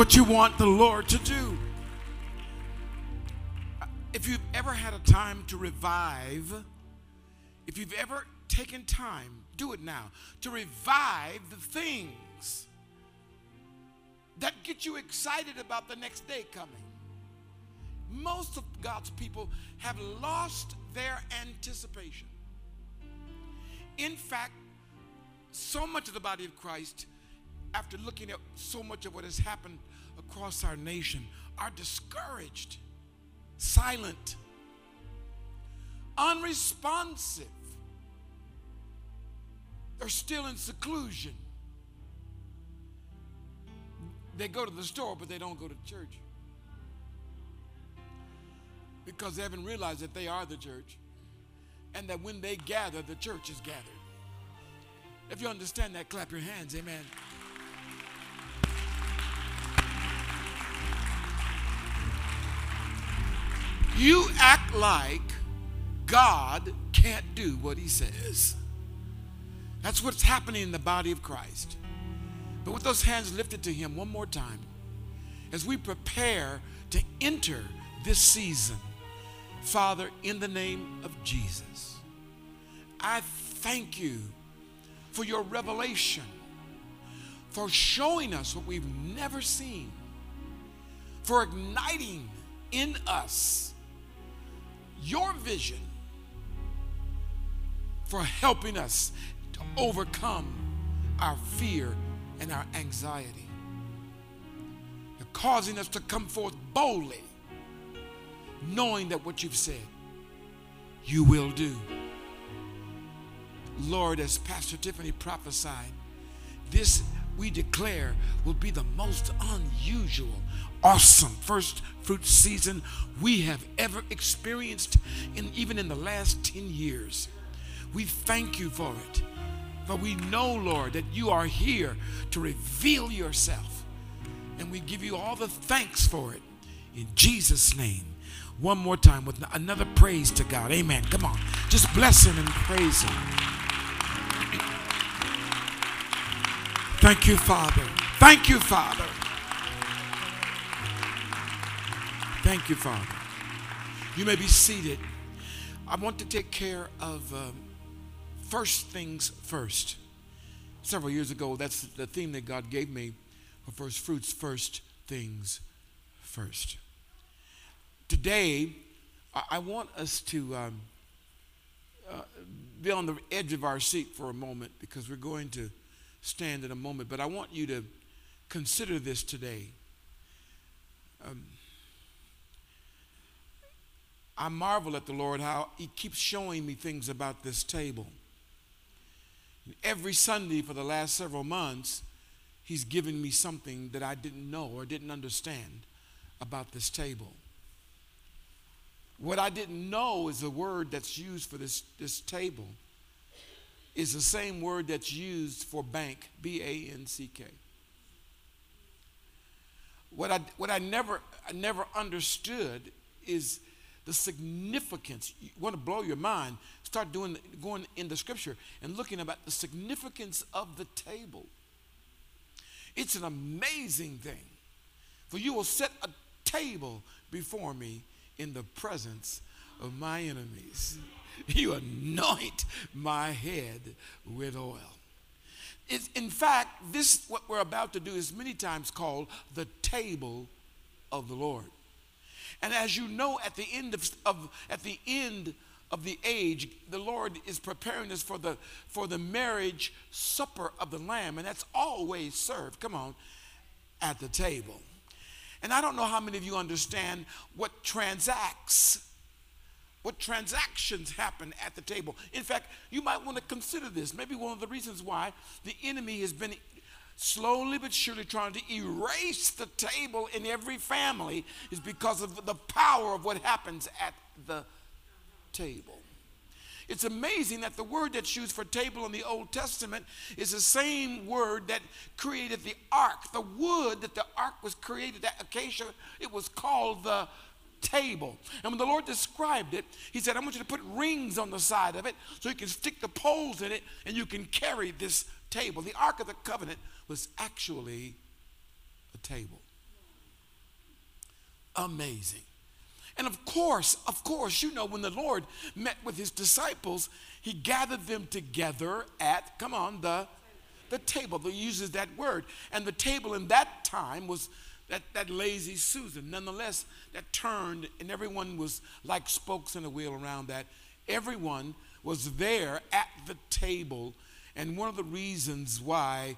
what you want the Lord to do. If you've ever had a time to revive, if you've ever taken time, do it now, to revive the things that get you excited about the next day coming. Most of God's people have lost their anticipation. In fact, so much of the body of Christ, after looking at so much of what has happened across our nation, are discouraged, silent, unresponsive. They're still in seclusion. They go to the store, but they don't go to church. Because they haven't realized that they are the church and that when they gather, the church is gathered. If you understand that, clap your hands. Amen. You act like God can't do what he says. That's what's happening in the body of Christ. But with those hands lifted to him one more time, as we prepare to enter this season, Father, in the name of Jesus, I thank you for your revelation, for showing us what we've never seen, for igniting in us your vision, for helping us to overcome our fear and our anxiety. You're causing us to come forth boldly, knowing that what you've said, you will do. Lord, as Pastor Tiffany prophesied, this we declare will be the most unusual, awesome first fruit season we have ever experienced, in, even in the last 10 years. We thank you for it. For we know, Lord, that you are here to reveal yourself. And we give you all the thanks for it. In Jesus' name. One more time with another praise to God. Amen. Come on. Just bless him and praise him. Thank you, Father. Thank you, Father. Thank you, Father. You may be seated. I want to take care of um, first things first. Several years ago, that's the theme that God gave me for first fruits, first things first. Today, I want us to um, uh, be on the edge of our seat for a moment because we're going to stand in a moment. But I want you to consider this today. Um, I marvel at the Lord how He keeps showing me things about this table. Every Sunday for the last several months, He's given me something that I didn't know or didn't understand about this table. What I didn't know is the word that's used for this, this table is the same word that's used for bank, B A N C K. What I, what I never, I never understood is the significance. You want to blow your mind, start doing, going in the scripture and looking about the significance of the table. It's an amazing thing. For you will set a table before me in the presence of my enemies. You anoint my head with oil. It's, in fact, this, what we're about to do, is many times called the table of the Lord. And as you know, at the end of, of at the end of the age, the Lord is preparing us for the for the marriage supper of the Lamb, and that's always served. Come on, at the table. And I don't know how many of you understand what transacts what transactions happen at the table. In fact, you might want to consider this. Maybe one of the reasons why the enemy has been slowly but surely trying to erase the table in every family is because of the power of what happens at the table. It's amazing that the word that's used for table in the Old Testament is the same word that created the ark. The wood that the ark was created, that acacia, it was called the table. And when the Lord described it, He said, I want you to put rings on the side of it so you can stick the poles in it and you can carry this table. The Ark of the Covenant was actually a table. amazing. And of course, of course, you know, when the Lord met with his disciples, he gathered them together at, come on, the, the table. He uses that word. And the table in that time was that, that lazy Susan. Nonetheless, that turned, and everyone was like spokes in a wheel around that. Everyone was there at the table. And one of the reasons why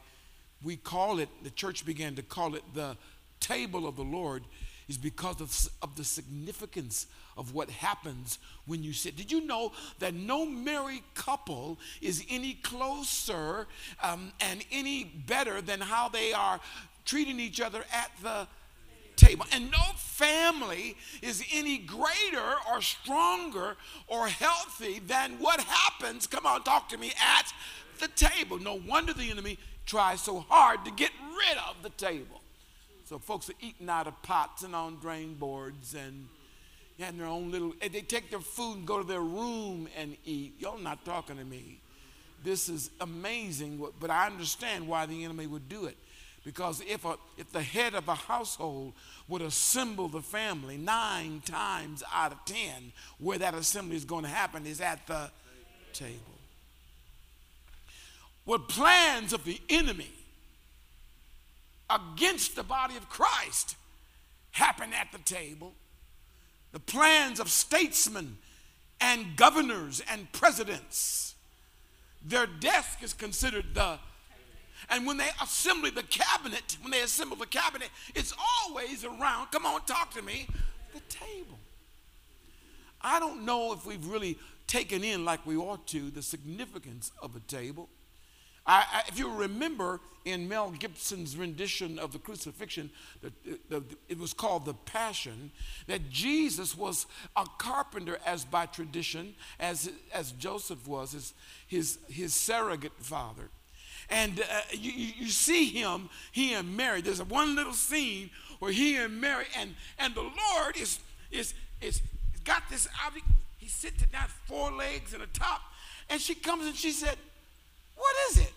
we call it, the church began to call it the table of the Lord, is because of, of the significance of what happens when you sit. Did you know that no married couple is any closer um, and any better than how they are treating each other at the table? And no family is any greater or stronger or healthy than what happens, come on, talk to me, at the table. No wonder the enemy tries so hard to get rid of the table. So folks are eating out of pots and on drain boards and having their own little, they take their food and go to their room and eat. Y'all not talking to me. This is amazing, but I understand why the enemy would do it. Because if, a, if the head of a household would assemble the family nine times out of ten, where that assembly is going to happen is at the table. What plans of the enemy against the body of Christ happen at the table. The plans of statesmen and governors and presidents, their desk is considered the and when they assemble the cabinet, when they assemble the cabinet, it's always around, come on, talk to me, the table. I don't know if we've really taken in like we ought to the significance of a table. I, I, if you remember in Mel Gibson's rendition of the crucifixion, the, the, it was called The Passion, that Jesus was a carpenter as by tradition, as, as Joseph was, his, his, his surrogate father. And uh, you, you see him, he and Mary. There's one little scene where he and Mary, and, and the Lord is, is, is got this object. He's sitting down, four legs and a top. And she comes and she said, what is it?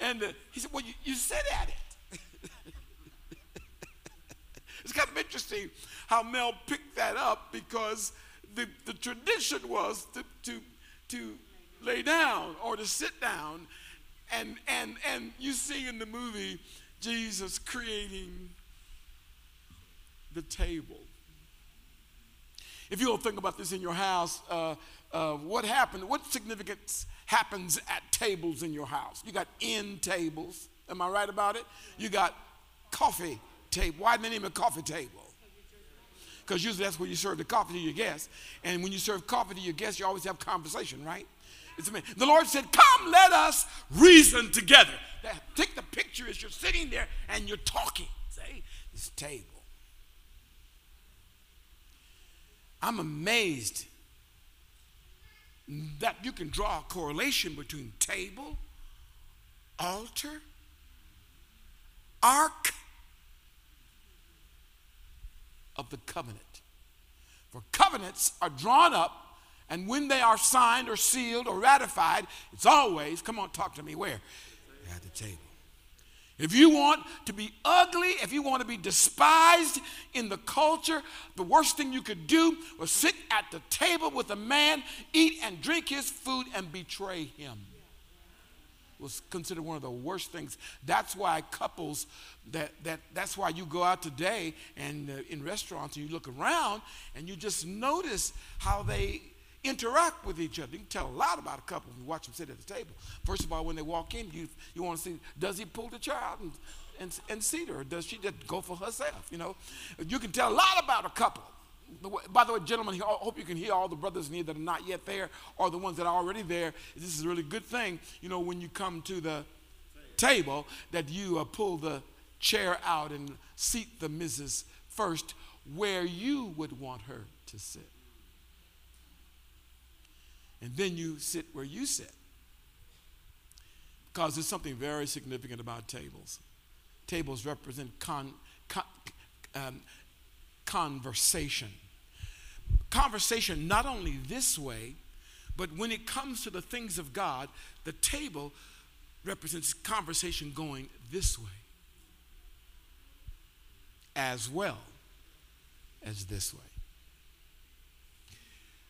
And uh, he said, Well, you, you sit at it. it's kind of interesting how Mel picked that up because the, the tradition was to, to, to lay down or to sit down. And, and, and you see in the movie Jesus creating the table. If you don't think about this in your house, uh, uh, what happened? What significance happens at tables in your house? You got end tables. Am I right about it? You got coffee table. Why the name of coffee table? Because usually that's where you serve the coffee to your guests. And when you serve coffee to your guests, you always have conversation, right? It's amazing. The Lord said, Come, let us reason together. Take the picture as you're sitting there and you're talking. Say, this table. I'm amazed that you can draw a correlation between table, altar, ark of the covenant. For covenants are drawn up, and when they are signed or sealed or ratified, it's always, come on, talk to me, where? At the table. If you want to be ugly, if you want to be despised in the culture, the worst thing you could do was sit at the table with a man, eat and drink his food, and betray him. Was considered one of the worst things. That's why couples that, that that's why you go out today and uh, in restaurants and you look around and you just notice how they interact with each other. You can tell a lot about a couple when you watch them sit at the table. First of all, when they walk in, you, you want to see, does he pull the child and, and, and seat her? Or does she just go for herself? You know, you can tell a lot about a couple. By the way, gentlemen, I hope you can hear all the brothers in here that are not yet there or the ones that are already there. This is a really good thing, you know, when you come to the table, that you uh, pull the chair out and seat the missus first where you would want her to sit and then you sit where you sit. Because there's something very significant about tables. Tables represent con, con, um, conversation. Conversation not only this way, but when it comes to the things of God, the table represents conversation going this way as well. as this way.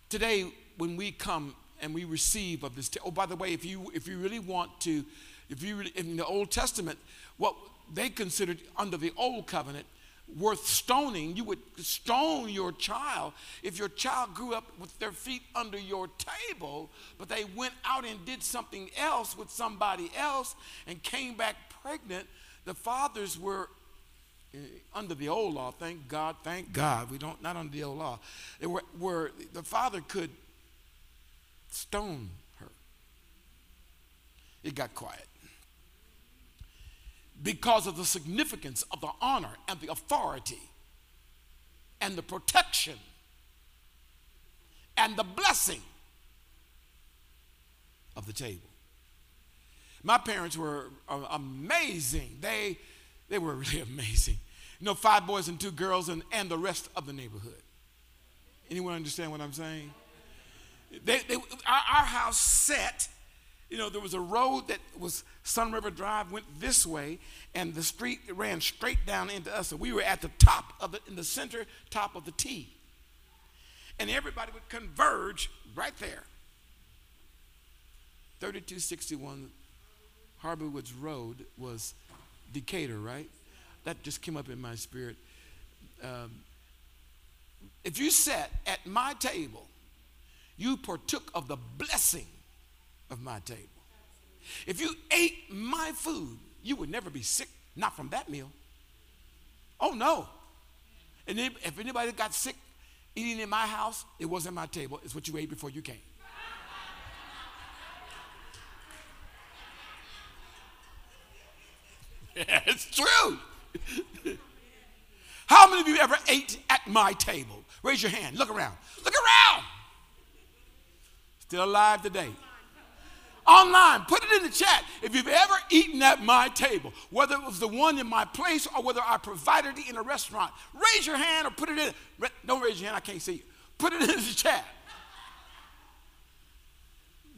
Today, when we come and we receive of this, oh, by the way, if you if you really want to, if you really, in the Old Testament, what they considered under the old covenant worth stoning, you would stone your child if your child grew up with their feet under your table, but they went out and did something else with somebody else and came back pregnant. The fathers were uh, under the old law, thank God, thank God, we don't, not under the old law, they were, were the father could stone her. It got quiet because of the significance of the honor and the authority and the protection and the blessing of the table. My parents were uh, amazing. They, they were really amazing. You know, five boys and two girls and, and the rest of the neighborhood. Anyone understand what I'm saying? They, they, our, our house set you know, there was a road that was Sun River Drive, went this way, and the street ran straight down into us. And we were at the top of it, in the center top of the T. And everybody would converge right there. 3261 Harbor Woods Road was Decatur, right? That just came up in my spirit. Um, if you sat at my table, you partook of the blessing of my table. If you ate my food, you would never be sick, not from that meal. Oh, no. And if anybody got sick eating in my house, it wasn't my table. It's what you ate before you came. it's true. How many of you ever ate at my table? Raise your hand. Look around. Look around. Still alive today online. Put it in the chat if you've ever eaten at my table, whether it was the one in my place or whether I provided it in a restaurant. Raise your hand or put it in. Don't raise your hand, I can't see you. Put it in the chat.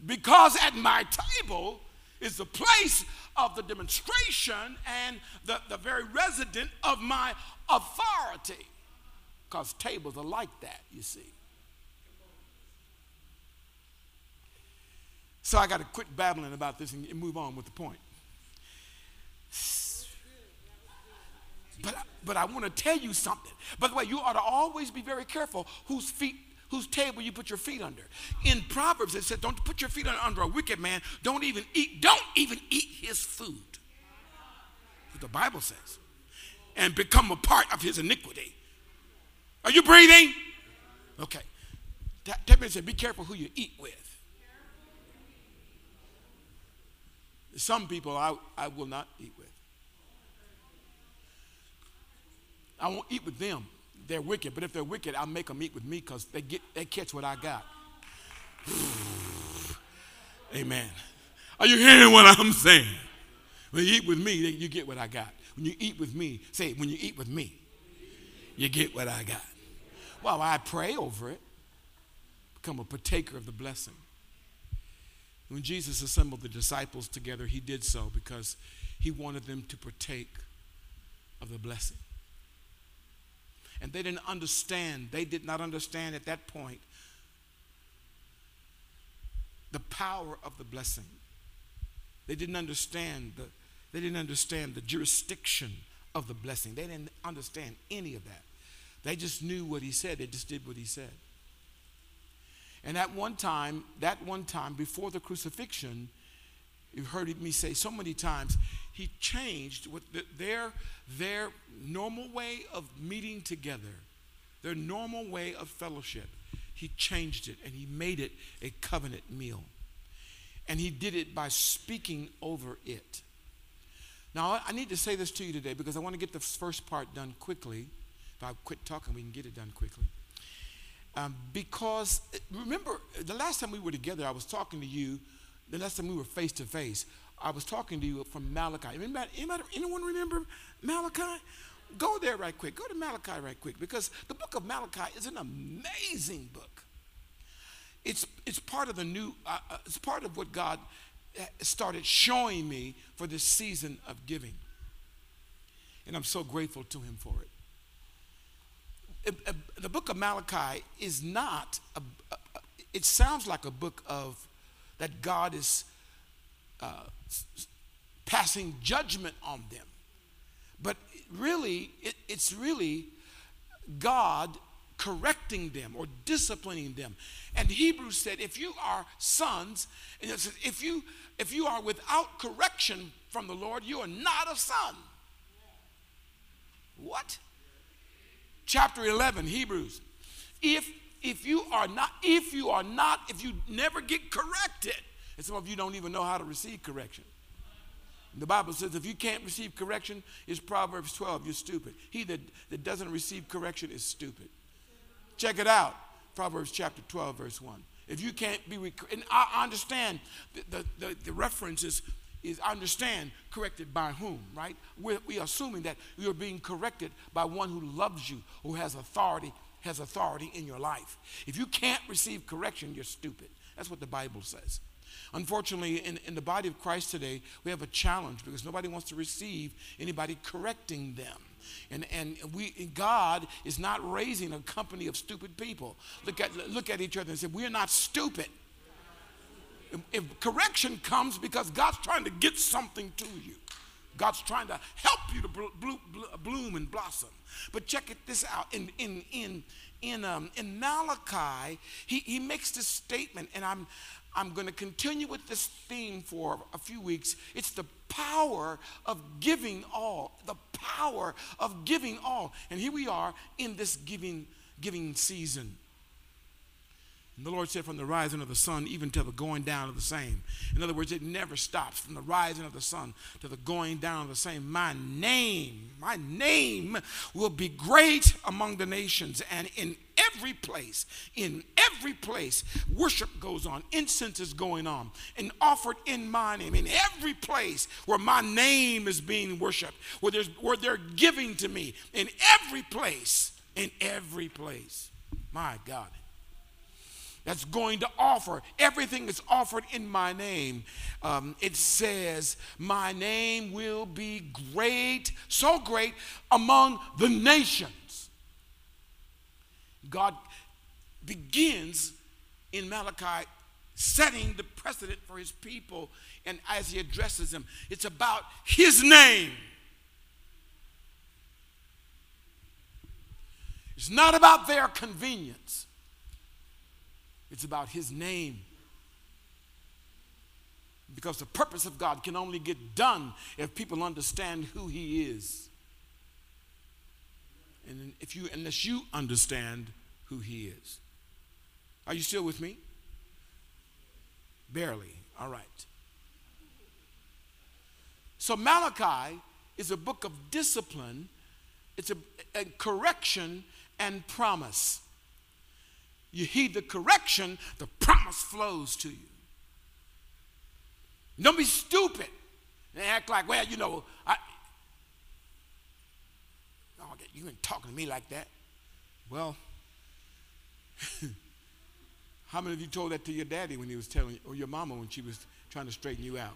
Because at my table is the place of the demonstration and the, the very resident of my authority. Because tables are like that, you see. So I got to quit babbling about this and move on with the point. But, but I want to tell you something. By the way, you ought to always be very careful whose feet, whose table you put your feet under. In Proverbs, it said, "Don't put your feet under a wicked man. Don't even eat. Don't even eat his food." What the Bible says, and become a part of his iniquity. Are you breathing? Okay. That, that means be careful who you eat with. Some people I, I will not eat with. I won't eat with them. They're wicked, but if they're wicked, I'll make them eat with me because they get they catch what I got. Amen. Are you hearing what I'm saying? When you eat with me, you get what I got. When you eat with me, say, when you eat with me, you get what I got. Well, I pray over it, become a partaker of the blessing. When Jesus assembled the disciples together, he did so because he wanted them to partake of the blessing. And they didn't understand, they did not understand at that point the power of the blessing. They didn't understand the, they didn't understand the jurisdiction of the blessing. They didn't understand any of that. They just knew what he said, they just did what he said. And at one time, that one time before the crucifixion, you've heard me say so many times, he changed with the, their, their normal way of meeting together, their normal way of fellowship. He changed it and he made it a covenant meal. And he did it by speaking over it. Now, I need to say this to you today because I want to get the first part done quickly. If I quit talking, we can get it done quickly. Um, because remember, the last time we were together, I was talking to you. The last time we were face to face, I was talking to you from Malachi. Anybody, anybody, anyone remember Malachi? Go there right quick. Go to Malachi right quick because the book of Malachi is an amazing book. It's, it's part of the new, uh, uh it's part of what God uh, started showing me for this season of giving. And I'm so grateful to Him for it the book of Malachi is not, a, a, it sounds like a book of, that God is uh, passing judgment on them. But really, it, it's really God correcting them or disciplining them. And Hebrews said, if you are sons, and it says, if you if you are without correction from the Lord, you are not a son. What? Chapter 11, Hebrews. If if you are not, if you are not, if you never get corrected, and some of you don't even know how to receive correction. The Bible says if you can't receive correction, it's Proverbs 12, you're stupid. He that, that doesn't receive correction is stupid. Check it out. Proverbs chapter 12, verse 1. If you can't be, rec- and I understand the, the, the, the reference is, understand, corrected by whom, right? We're, we are assuming that you're being corrected by one who loves you, who has authority, has authority in your life. If you can't receive correction, you're stupid. That's what the Bible says. Unfortunately, in, in the body of Christ today, we have a challenge because nobody wants to receive anybody correcting them. And, and we, God is not raising a company of stupid people. Look at, look at each other and say, We're not stupid. If, correction comes because God's trying to get something to you, God's trying to help you to bloom and blossom. But check it this out. In, in, in, in, um, in Malachi, he, he makes this statement, and I'm, I'm going to continue with this theme for a few weeks. It's the power of giving all, the power of giving all. And here we are in this giving, giving season. And the Lord said, from the rising of the sun even to the going down of the same. In other words, it never stops from the rising of the sun to the going down of the same. My name, my name will be great among the nations, and in every place, in every place, worship goes on, incense is going on, and offered in my name. In every place where my name is being worshiped, where, there's, where they're giving to me, in every place, in every place. My God that's going to offer. Everything is offered in my name. Um, it says, My name will be great, so great among the nations. God begins in Malachi setting the precedent for his people, and as he addresses them, it's about his name. It's not about their convenience. It's about His name. Because the purpose of God can only get done if people understand who He is. And if you, unless you understand who He is. Are you still with me? Barely. All right. So Malachi is a book of discipline, it's a, a correction and promise you heed the correction, the promise flows to you. Don't be stupid and act like, well, you know, I. Oh, you ain't talking to me like that. Well, how many of you told that to your daddy when he was telling, you, or your mama when she was trying to straighten you out?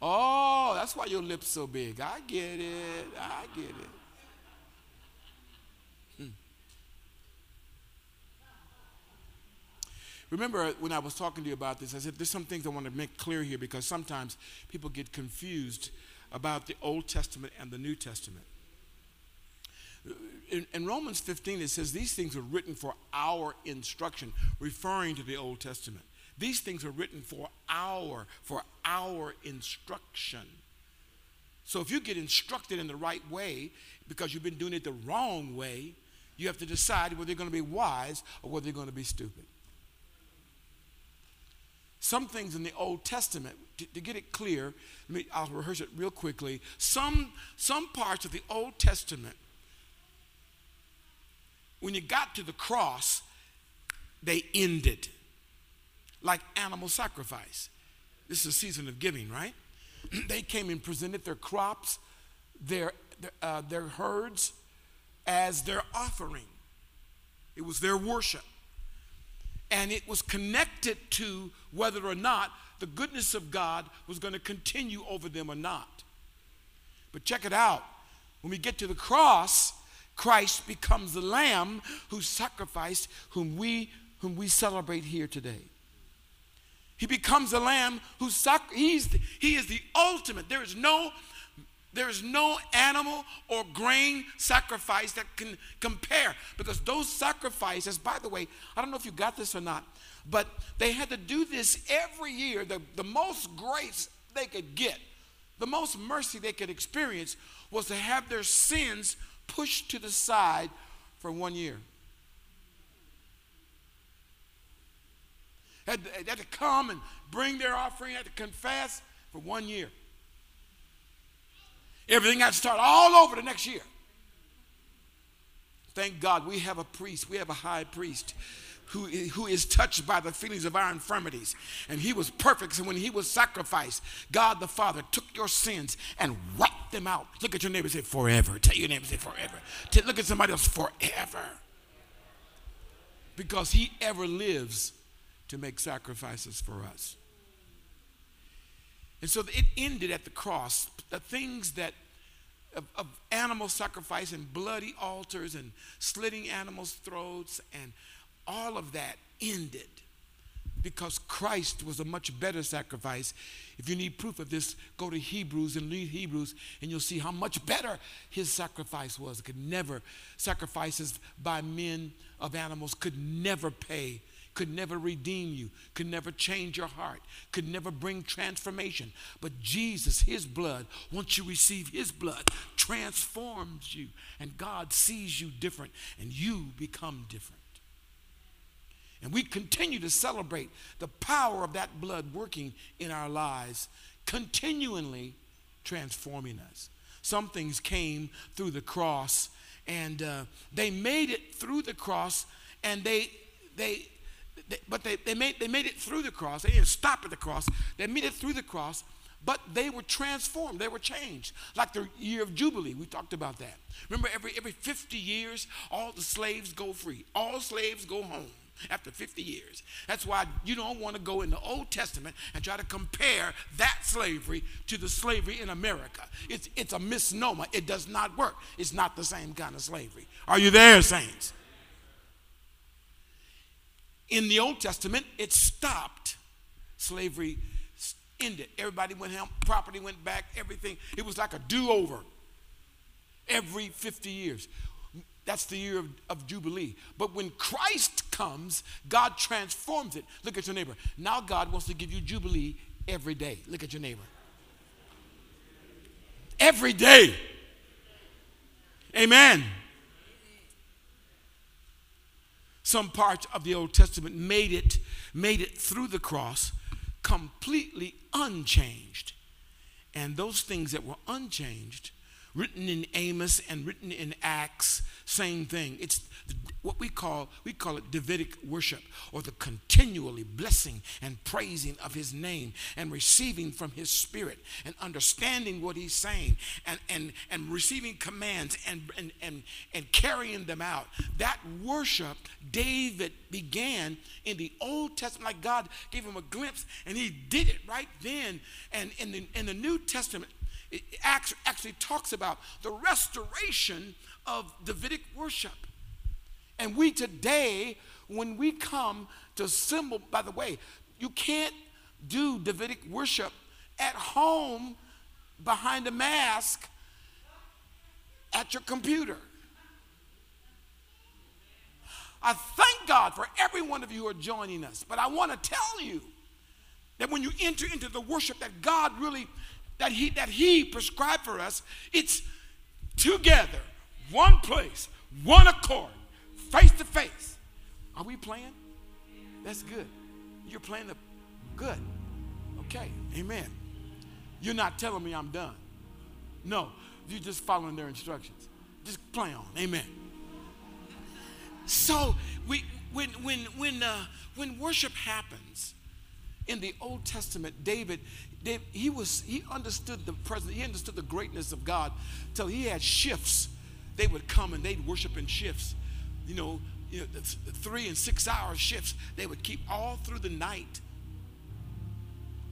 Oh, that's why your lips so big. I get it. I get it. Remember uh, when I was talking to you about this, I said there's some things I want to make clear here because sometimes people get confused about the Old Testament and the New Testament. In, in, Romans 15, it says these things are written for our instruction, referring to the Old Testament. These things are written for our, for our instruction. So if you get instructed in the right way because you've been doing it the wrong way, you have to decide whether you're going to be wise or whether you're going to be stupid some things in the Old Testament, to, to get it clear, me, I'll rehearse it real quickly. Some, some parts of the Old Testament, when you got to the cross, they ended, like animal sacrifice. This is a season of giving, right? they came and presented their crops, their, uh, their herds, as their offering. It was their worship and it was connected to whether or not the goodness of God was going to continue over them or not. But check it out. When we get to the cross, Christ becomes the lamb who sacrificed, whom we, whom we celebrate here today. He becomes a lamb who sac- he's the, he is the ultimate. There is no there is no animal or grain sacrifice that can compare because those sacrifices, by the way, I don't know if you got this or not, but they had to do this every year. The, the most grace they could get, the most mercy they could experience was to have their sins pushed to the side for one year. Had, had to come and bring their offering, had to confess for one year. Everything had to start all over the next year. Thank God we have a priest, we have a high priest who, who is touched by the feelings of our infirmities. And he was perfect. So when he was sacrificed, God the Father took your sins and wiped them out. Look at your neighbor say, forever. Tell your neighbor, say, forever. Tell, look at somebody else, forever. Because he ever lives to make sacrifices for us. And so it ended at the cross. The things that of, of, animal sacrifice and bloody altars and slitting animals' throats and all of that ended because Christ was a much better sacrifice. If you need proof of this, go to Hebrews and read Hebrews, and you'll see how much better his sacrifice was. It could never, sacrifices by men of animals could never pay could never redeem you, could never change your heart, could never bring transformation. But Jesus, His blood, once you receive His blood, transforms you, and God sees you different, and you become different. And we continue to celebrate the power of that blood working in our lives, continually transforming us. Some things came through the cross, and uh, they made it through the cross, and they they they, but they, they, made, they made it through the cross. They didn't stop at the cross. They made it through the cross, but they were transformed. They were changed. Like the year of Jubilee, we talked about that. Remember, every, every 50 years, all the slaves go free. All slaves go home after 50 years. That's why you don't want to go in the Old Testament and try to compare that slavery to the slavery in America. It's, it's a misnomer. It does not work. It's not the same kind of slavery. Are you there, saints? In the Old Testament, it stopped. Slavery ended. Everybody went home, property went back, everything. It was like a do over every 50 years. That's the year of, of, Jubilee. But when Christ comes, God transforms it. Look at your neighbor. Now God wants to give you Jubilee every day. Look at your neighbor. Every day. Amen. Some parts of the Old Testament made it, made it through the cross completely unchanged. And those things that were unchanged, written in Amos and written in Acts, same thing. It's what we call we call it Davidic worship or the continually blessing and praising of his name and receiving from his spirit and understanding what he's saying and and, and receiving commands and, and and and carrying them out. That worship David began in the Old Testament, like God gave him a glimpse and he did it right then. And in the in the New Testament, actually talks about the restoration of Davidic worship. And we today, when we come to symbol, by the way, you can't do Davidic worship at home behind a mask at your computer. I thank God for every one of you who are joining us, but I want to tell you that when you enter into the worship that God really that he that he prescribed for us, it's together, one place, one accord, face to face. Are we playing? That's good. You're playing the good. Okay, amen. You're not telling me I'm done. No, you're just following their instructions. Just play on. Amen. So we when when when uh, when worship happens in the Old Testament, David, David he was he understood the presence, he understood the greatness of God till he had shifts. They would come and they'd worship in shifts you know, you know, three and six hour shifts they would keep all through the night,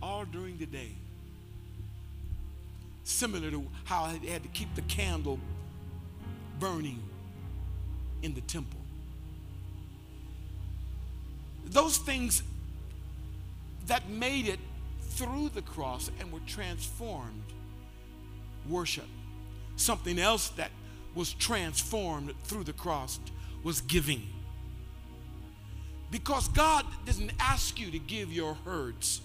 all during the day. Similar to how they had to keep the candle burning in the temple. Those things that made it through the cross and were transformed worship. Something else that was transformed through the cross was giving. Because God doesn't ask you to give your herds.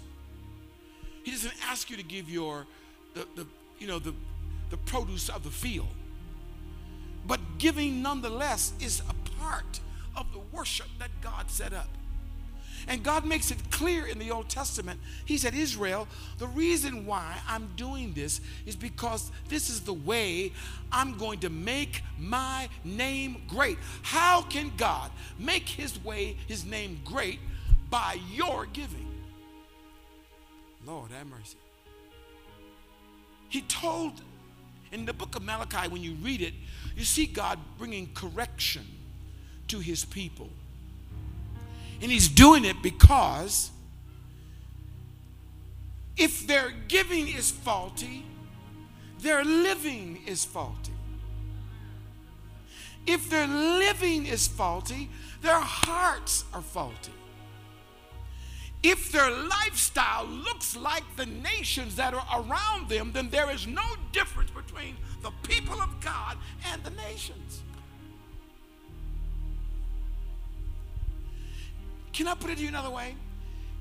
He doesn't ask you to give your the, the you know the, the produce of the field. But giving nonetheless is a part of the worship that God set up. And God makes it clear in the Old Testament. He said, Israel, the reason why I'm doing this is because this is the way I'm going to make my name great. How can God make his way, his name great by your giving? Lord, have mercy. He told in the book of Malachi, when you read it, you see God bringing correction to his people. And he's doing it because if their giving is faulty, their living is faulty. If their living is faulty, their hearts are faulty. If their lifestyle looks like the nations that are around them, then there is no difference between the people of God and the nations. Can I put it to you another way?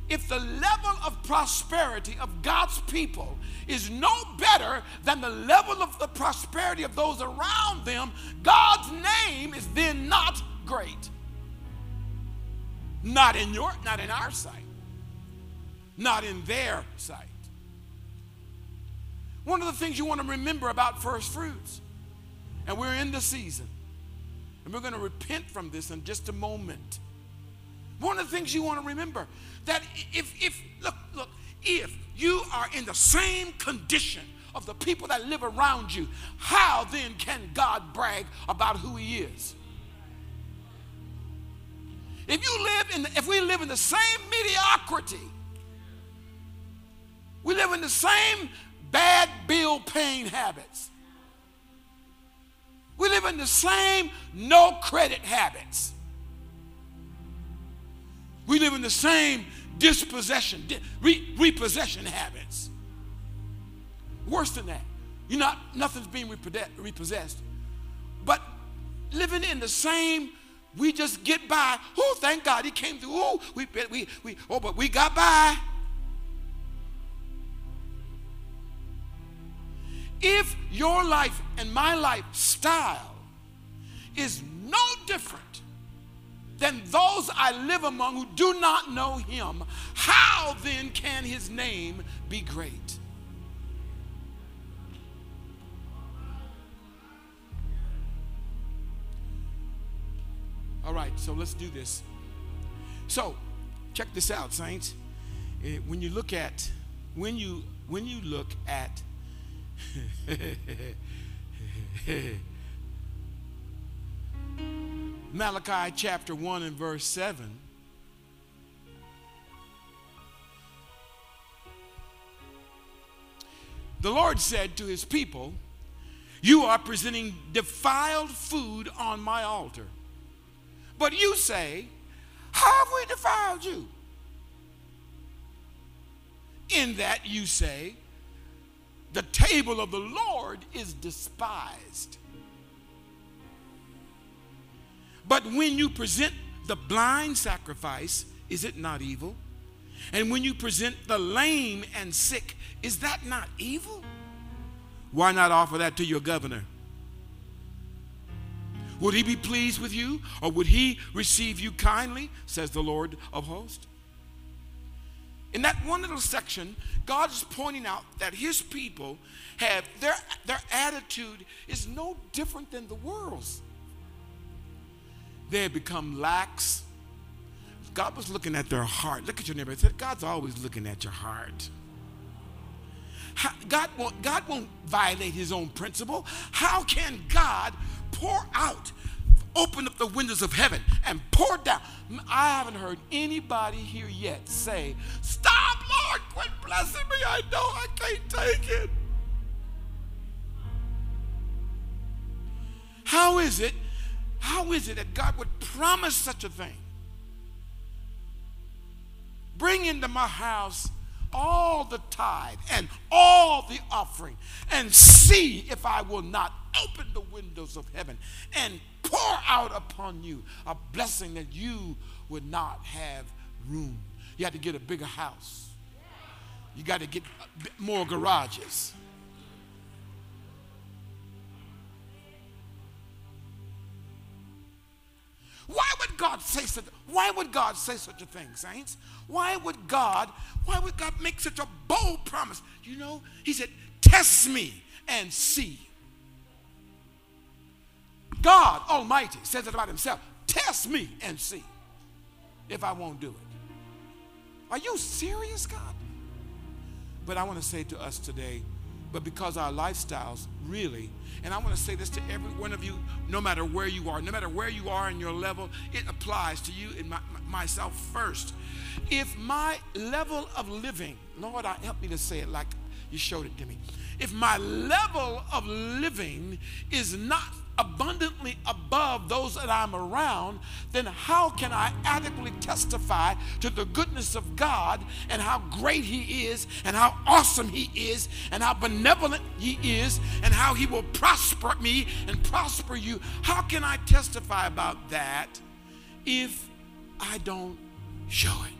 If the level of prosperity of God's people is no better than the level of the prosperity of those around them, God's name is then not great. Not in your not in our sight. Not in their sight. One of the things you want to remember about first fruits, and we're in the season, and we're going to repent from this in just a moment one of the things you want to remember that if, if, look, look, if you are in the same condition of the people that live around you, how then can God brag about who He is? If you live in, the, if we live in the same mediocrity, we live in the same bad bill paying habits. We live in the same no credit habits. We live in the same dispossession, re- repossession habits. Worse than that, you're not, nothing's being repossessed. But living in the same, we just get by. Oh, thank God he came through. Oh, we, we, we, oh, but we got by. If your life and my lifestyle is no different than those I live among who do not know him, how then can his name be great? All right, so let's do this. So, check this out, saints. Eh, when you look at when you when you look at Malachi chapter 1 and verse 7. The Lord said to his people, You are presenting defiled food on my altar. But you say, How have we defiled you? In that you say, The table of the Lord is despised. But when you present the blind sacrifice, is it not evil? And when you present the lame and sick, is that not evil? Why not offer that to your governor? Would he be pleased with you, or would he receive you kindly, says the Lord of hosts? In that one little section, God is pointing out that his people have their, their attitude is no different than the world's they had become lax. God was looking at their heart. Look at your neighbor. Said, God's always looking at your heart. God won't, God won't violate his own principle. How can God pour out, open up the windows of heaven and pour down? I haven't heard anybody here yet say, Stop, Lord, quit blessing me. I know I can't take it. How is it? How is it that God would promise such a thing? Bring into my house all the tithe and all the offering and see if I will not open the windows of heaven and pour out upon you a blessing that you would not have room. You had to get a bigger house. You got to get more garages. God say such? Why would God say such a thing, saints? Why would God? Why would God make such a bold promise? You know, He said, "Test me and see." God Almighty says it about Himself. Test me and see if I won't do it. Are you serious, God? But I want to say to us today, but because our lifestyles really and I want to say this to every one of you, no matter where you are, no matter where you are in your level, it applies to you and my, myself first. If my level of living, Lord, I help me to say it like you showed it to me. If my level of living is not abundantly above those that I'm around, then how can I adequately testify to the goodness of God and how great He is and how awesome He is and how benevolent He is and how He will prosper me and prosper you? How can I testify about that if I don't show it?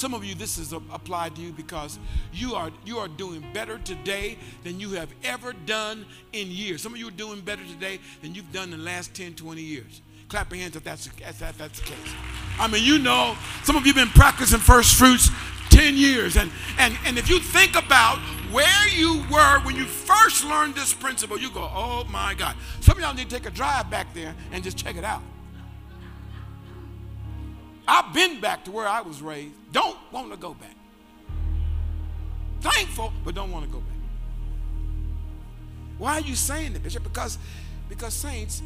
Some of you, this is applied to you because you are you are doing better today than you have ever done in years. Some of you are doing better today than you've done in the last 10, 20 years. Clap your hands if that's, if that, that's the case. I mean, you know, some of you have been practicing first fruits 10 years. And, and, and if you think about where you were when you first learned this principle, you go, oh my God. Some of y'all need to take a drive back there and just check it out. I've been back to where I was raised. Don't want to go back. Thankful, but don't want to go back. Why are you saying that, Bishop? Because, because saints,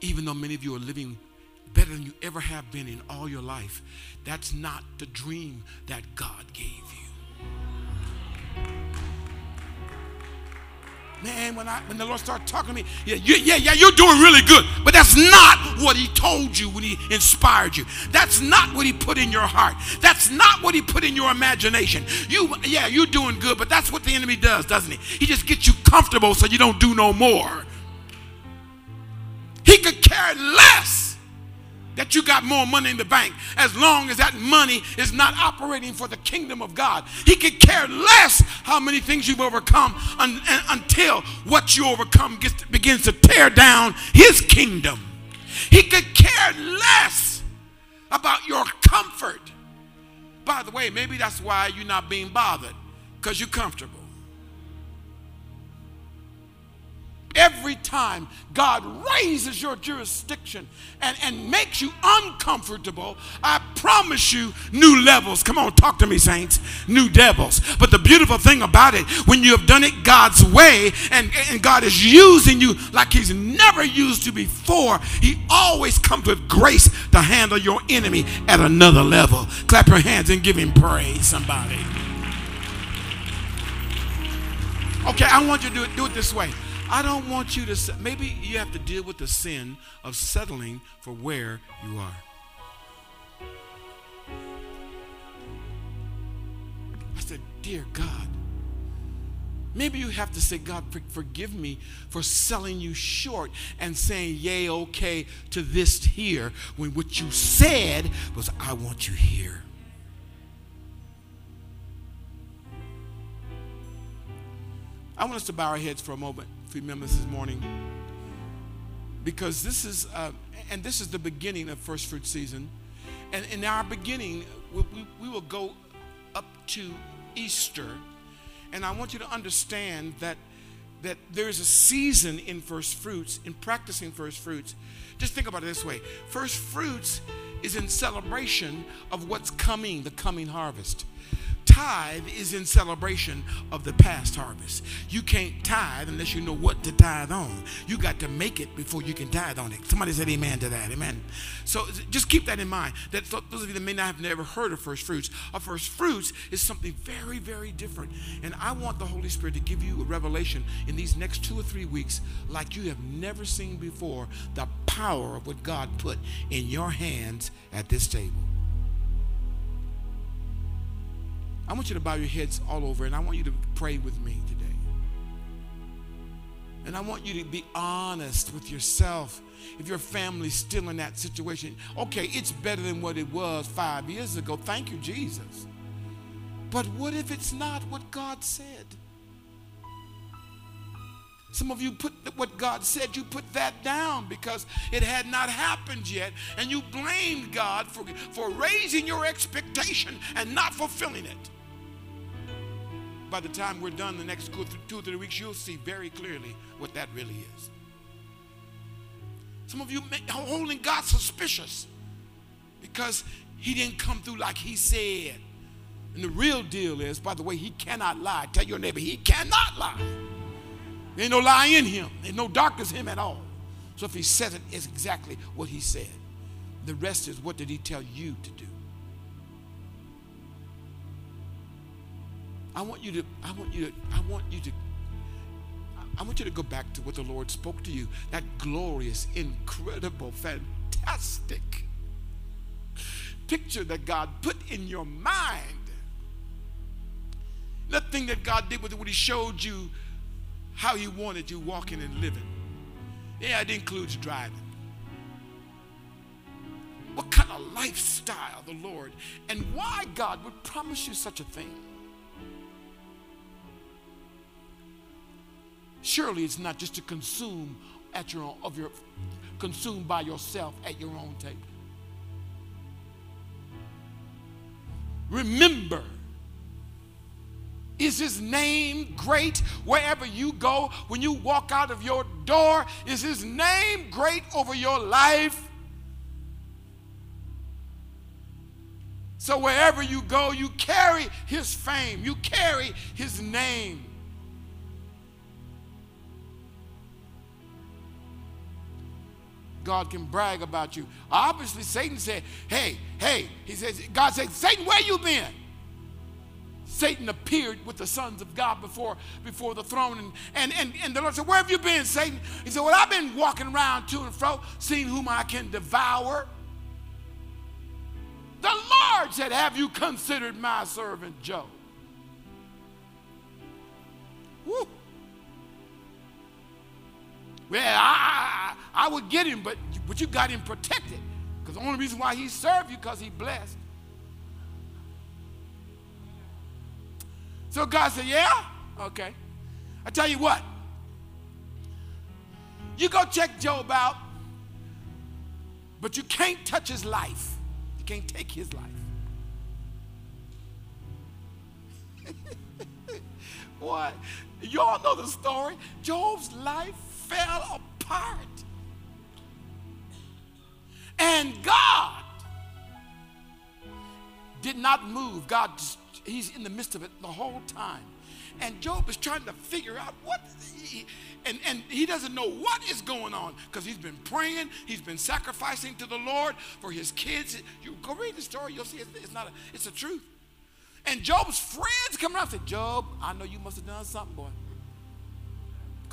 even though many of you are living better than you ever have been in all your life, that's not the dream that God gave you. Man, when I when the Lord started talking to me, yeah, yeah, yeah, you're doing really good. But that's not what He told you when He inspired you. That's not what He put in your heart. That's not what He put in your imagination. You, yeah, you're doing good, but that's what the enemy does, doesn't he? He just gets you comfortable so you don't do no more. He could care less that you got more money in the bank as long as that money is not operating for the kingdom of God. He could care less how many things you've overcome un- until what you overcome gets, begins to tear down his kingdom. He could care less about your comfort. By the way, maybe that's why you're not being bothered because you're comfortable. Every time God raises your jurisdiction and, and makes you uncomfortable, I promise you new levels. Come on, talk to me, saints. New devils. But the beautiful thing about it, when you have done it God's way and, and God is using you like He's never used you before, He always comes with grace to handle your enemy at another level. Clap your hands and give Him praise, somebody. Okay, I want you to do it, do it this way. I don't want you to, maybe you have to deal with the sin of settling for where you are. I said, Dear God, maybe you have to say, God, forgive me for selling you short and saying, yay, okay, to this here, when what you said was, I want you here. I want us to bow our heads for a moment members this morning. Because this is uh, and this is the beginning of first fruit season. And in our beginning we, we, we will go up to easter. And i want you to understand that that there's a season in first fruits in practicing first fruits. Just think about it this way. First fruits is in celebration of what's coming the coming harvest tithe is in celebration of the past harvest. You can't tithe unless you know what to tithe on. You got to make it before you can tithe on it. Somebody said amen to that. Amen. So just keep that in mind. That those of you that may not have never heard of first fruits, a first fruits is something very, very different. And I want the Holy Spirit to give you a revelation in these next two or three weeks like you have never seen before the power of what God put in your hands at this table. I want you to bow your heads all over and I want you to pray with me today. And I want you to be honest with yourself. If your family's still in that situation, okay, it's better than what it was five years ago. Thank you, Jesus. But what if it's not what God said? Some of you put what God said, you put that down because it had not happened yet, and you blamed God for, for raising your expectation and not fulfilling it by the time we're done the next two three weeks, you'll see very clearly what that really is. Some of you are holding God suspicious because he didn't come through like he said. And the real deal is, by the way, he cannot lie. Tell your neighbor, he cannot lie. There ain't no lie in him. There's no darkness in him at all. So if he says it, it's exactly what he said. The rest is what did he tell you to do? I want you to, I want you to, I want you to, I want you to go back to what the Lord spoke to you. That glorious, incredible, fantastic picture that God put in your mind. That thing that God did with it when He showed you how He wanted you walking and living. Yeah, it includes driving. What kind of lifestyle the Lord and why God would promise you such a thing. Surely it's not just to consume at your own, of your consumed by yourself at your own table. Remember, is his name great wherever you go? When you walk out of your door, is his name great over your life? So wherever you go, you carry his fame, you carry his name. God can brag about you. Obviously, Satan said, Hey, hey, he says, God said, Satan, where you been? Satan appeared with the sons of God before, before the throne. And, and, and, and the Lord said, Where have you been, Satan? He said, Well, I've been walking around to and fro, seeing whom I can devour. The Lord said, Have you considered my servant Job? Woo. Well, I, I, I would get him, but, but you got him protected. Because the only reason why he served you, because he blessed. So God said, Yeah? Okay. I tell you what. You go check Job out, but you can't touch his life. You can't take his life. Boy, y'all know the story. Job's life fell apart. And God did not move. God, he's in the midst of it the whole time. And Job is trying to figure out what, he, and, and he doesn't know what is going on because he's been praying, he's been sacrificing to the Lord for his kids. You go read the story, you'll see it's, it's not a, it's the truth. And Job's friends come around and say, Job, I know you must have done something, boy.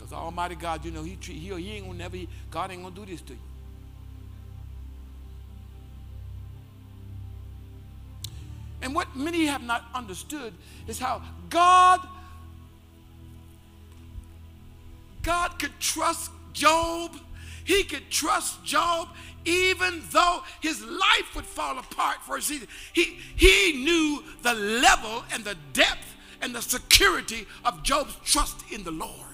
Because Almighty God, you know, he, treat, he, he ain't gonna never, he, God ain't gonna do this to you. And what many have not understood is how God, God could trust Job. He could trust Job even though his life would fall apart for a season. He, he knew the level and the depth and the security of Job's trust in the Lord.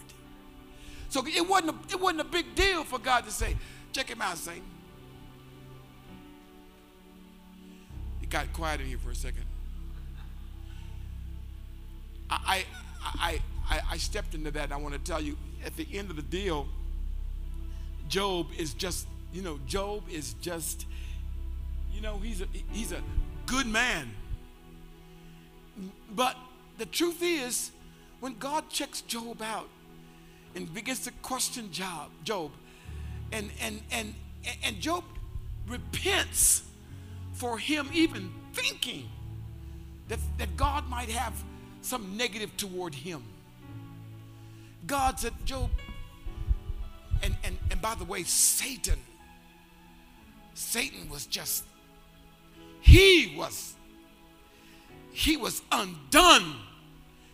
So it wasn't a, it wasn't a big deal for God to say, check him out, Satan. It got quiet in here for a second. I, I, I, I stepped into that. I want to tell you, at the end of the deal, Job is just, you know, Job is just, you know, he's a, he's a good man. But the truth is, when God checks Job out and begins to question Job, Job, and and and and Job repents for him even thinking that, that God might have some negative toward him. God said, Job, and, and, and by the way, Satan, Satan was just, he was, he was undone.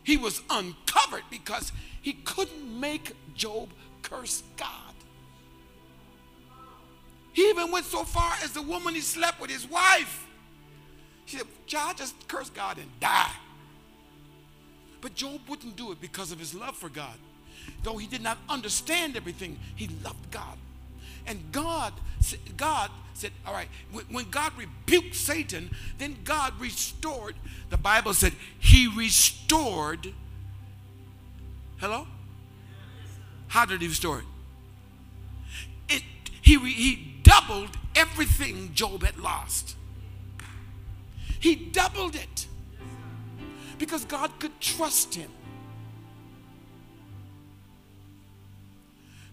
He was uncovered because he couldn't make Job curse God. He even went so far as the woman he slept with his wife. She said, Child, just curse God and die. But Job wouldn't do it because of his love for God. Though he did not understand everything, he loved God. And God, God said, all right, when God rebuked Satan, then God restored. The Bible said he restored. Hello? How did he restore it? it he, he doubled everything Job had lost. He doubled it because God could trust him.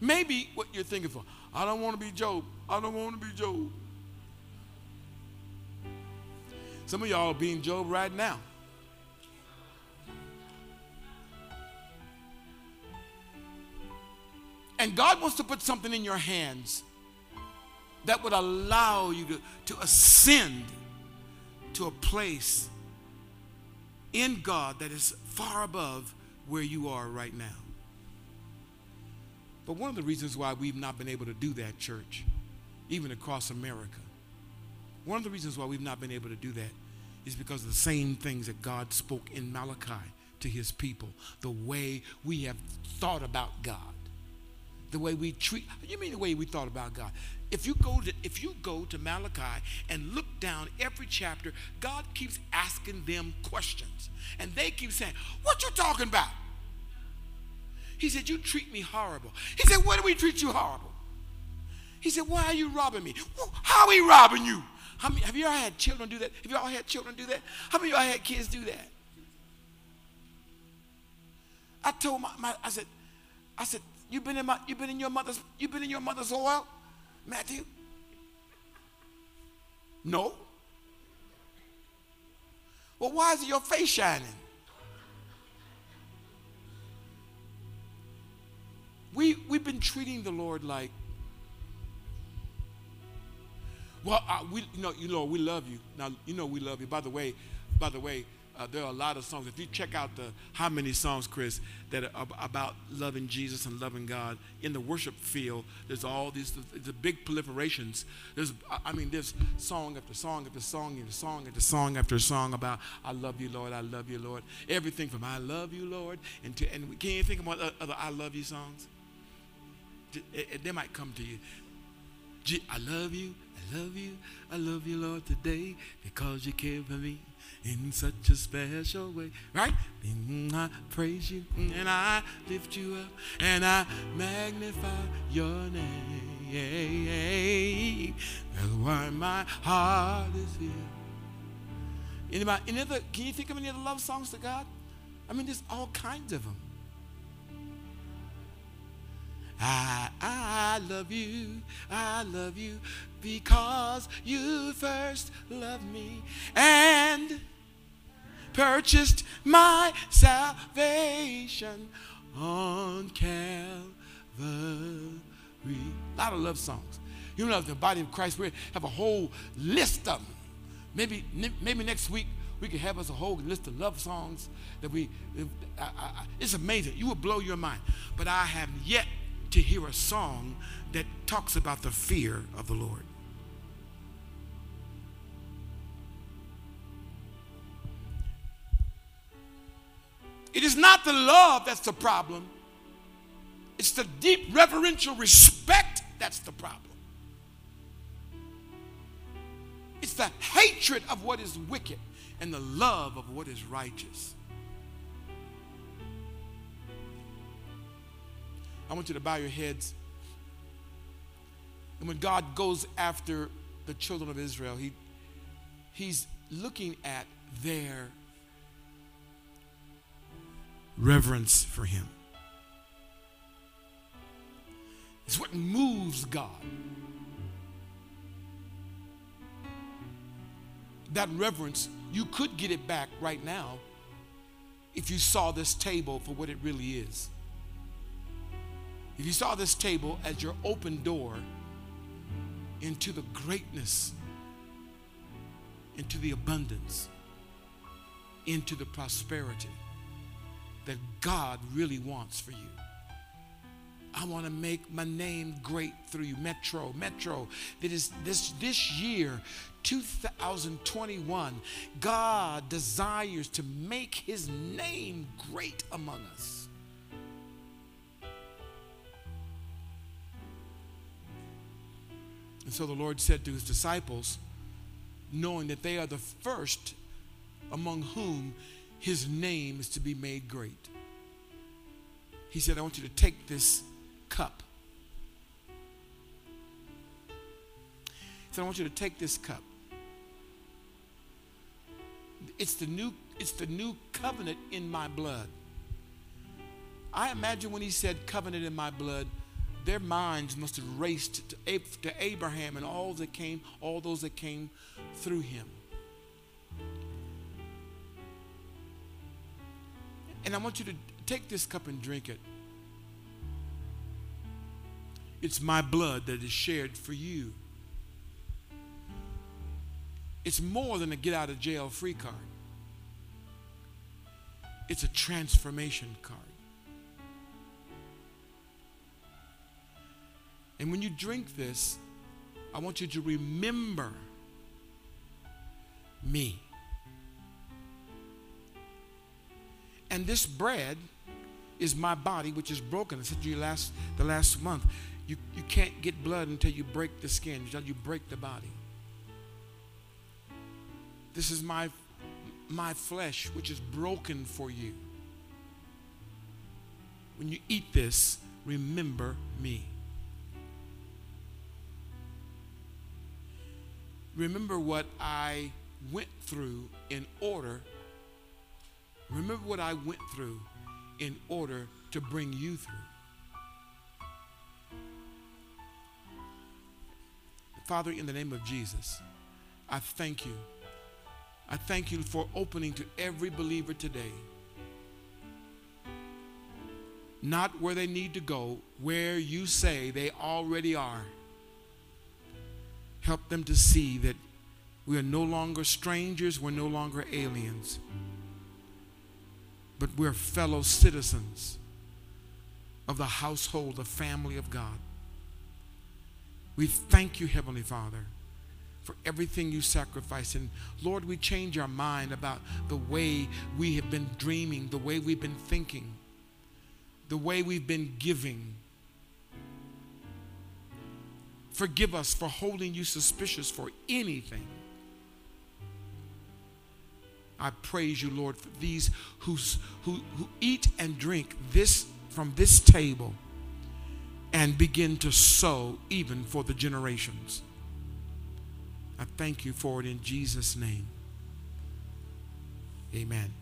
Maybe what you're thinking for, I don't want to be Job. I don't want to be Job. Some of y'all are being Job right now. And God wants to put something in your hands that would allow you to, to ascend to a place in God that is far above where you are right now. But one of the reasons why we've not been able to do that, church, even across America, one of the reasons why we've not been able to do that is because of the same things that God spoke in Malachi to his people, the way we have thought about God, the way we treat, you mean the way we thought about God? If you go to if you go to Malachi and look down every chapter, God keeps asking them questions. And they keep saying, What you talking about? He said, You treat me horrible. He said, Why do we treat you horrible? He said, Why are you robbing me? How are we robbing you? How many, have you ever had children do that? Have you all had children do that? How many of y'all had kids do that? I told my, my I said, I said, you've been in my you've been in your mother's you've been in your mother's oil? Matthew? No. Well, why is your face shining? We, we've been treating the Lord like, well, we, you know, you know, we love you. Now, you know we love you. By the way, by the way, uh, there are a lot of songs. If you check out the how many songs, Chris, that are about loving Jesus and loving God in the worship field, there's all these the big proliferations. There's I mean, there's song after song after song after song after song after song about I love you, Lord, I love you, Lord. Everything from I love you, Lord, and to and can you think about other I love you songs? They might come to you. I love you, I love you, I love you, Lord, today because you care for me in such a special way. Right? And I praise you mm, and I lift you up and I magnify your name. That's why my heart is here. Anybody, any other, can you think of any other love songs to God? I mean, there's all kinds of them. I, I love you, I love you because you first loved me and purchased my salvation on Calvary. A lot of love songs. You know, the body of Christ, we have a whole list of them. Maybe, maybe next week we could have us a whole list of love songs that we, I, I, it's amazing. You will blow your mind. But I have yet to hear a song that talks about the fear of the Lord. It is not the love that's the problem. It's the deep reverential respect that's the problem. It's the hatred of what is wicked and the love of what is righteous. I want you to bow your heads. And when God goes after the children of Israel, he, He's looking at their reverence for Him. It's what moves God. That reverence, you could get it back right now if you saw this table for what it really is. If you saw this table as your open door into the greatness, into the abundance, into the prosperity that God really wants for you. I want to make my name great through you. Metro, Metro. That is this this year, 2021, God desires to make his name great among us. And so the Lord said to his disciples, knowing that they are the first among whom his name is to be made great. He said, I want you to take this cup. He said, I want you to take this cup. It's the new, it's the new covenant in my blood. I imagine when he said covenant in my blood, their minds must have raced to, Abraham and all that came, all those that came through him. And I want you to take this cup and drink it. It's my blood that is shared for you. It's more than a get out of jail free card, it's a transformation card. And when you drink this, I want you to remember me. And this bread is my body, which is broken. I said to you last the last month, you, you can't get blood until you break the skin, until you break the body. This is my my flesh, which is broken for you. When you eat this, remember me. remember what I went through in order, remember what I went through in order to bring you through. Father, in the name of Jesus, I thank you. I thank you for opening to every believer today. Not where they need to go, where you say they already are. Help them to see that we are no longer strangers, we're no longer aliens, but we're fellow citizens of the household, the family of God. We thank you, Heavenly Father, for everything you sacrificed. And Lord, we change our mind about the way we have been dreaming, the way we've been thinking, the way we've been giving Forgive us for holding you suspicious for anything. I praise you, Lord, for these who, who, who eat and drink this from this table and begin to sow even for the generations. I thank you for it in Jesus' name. Amen.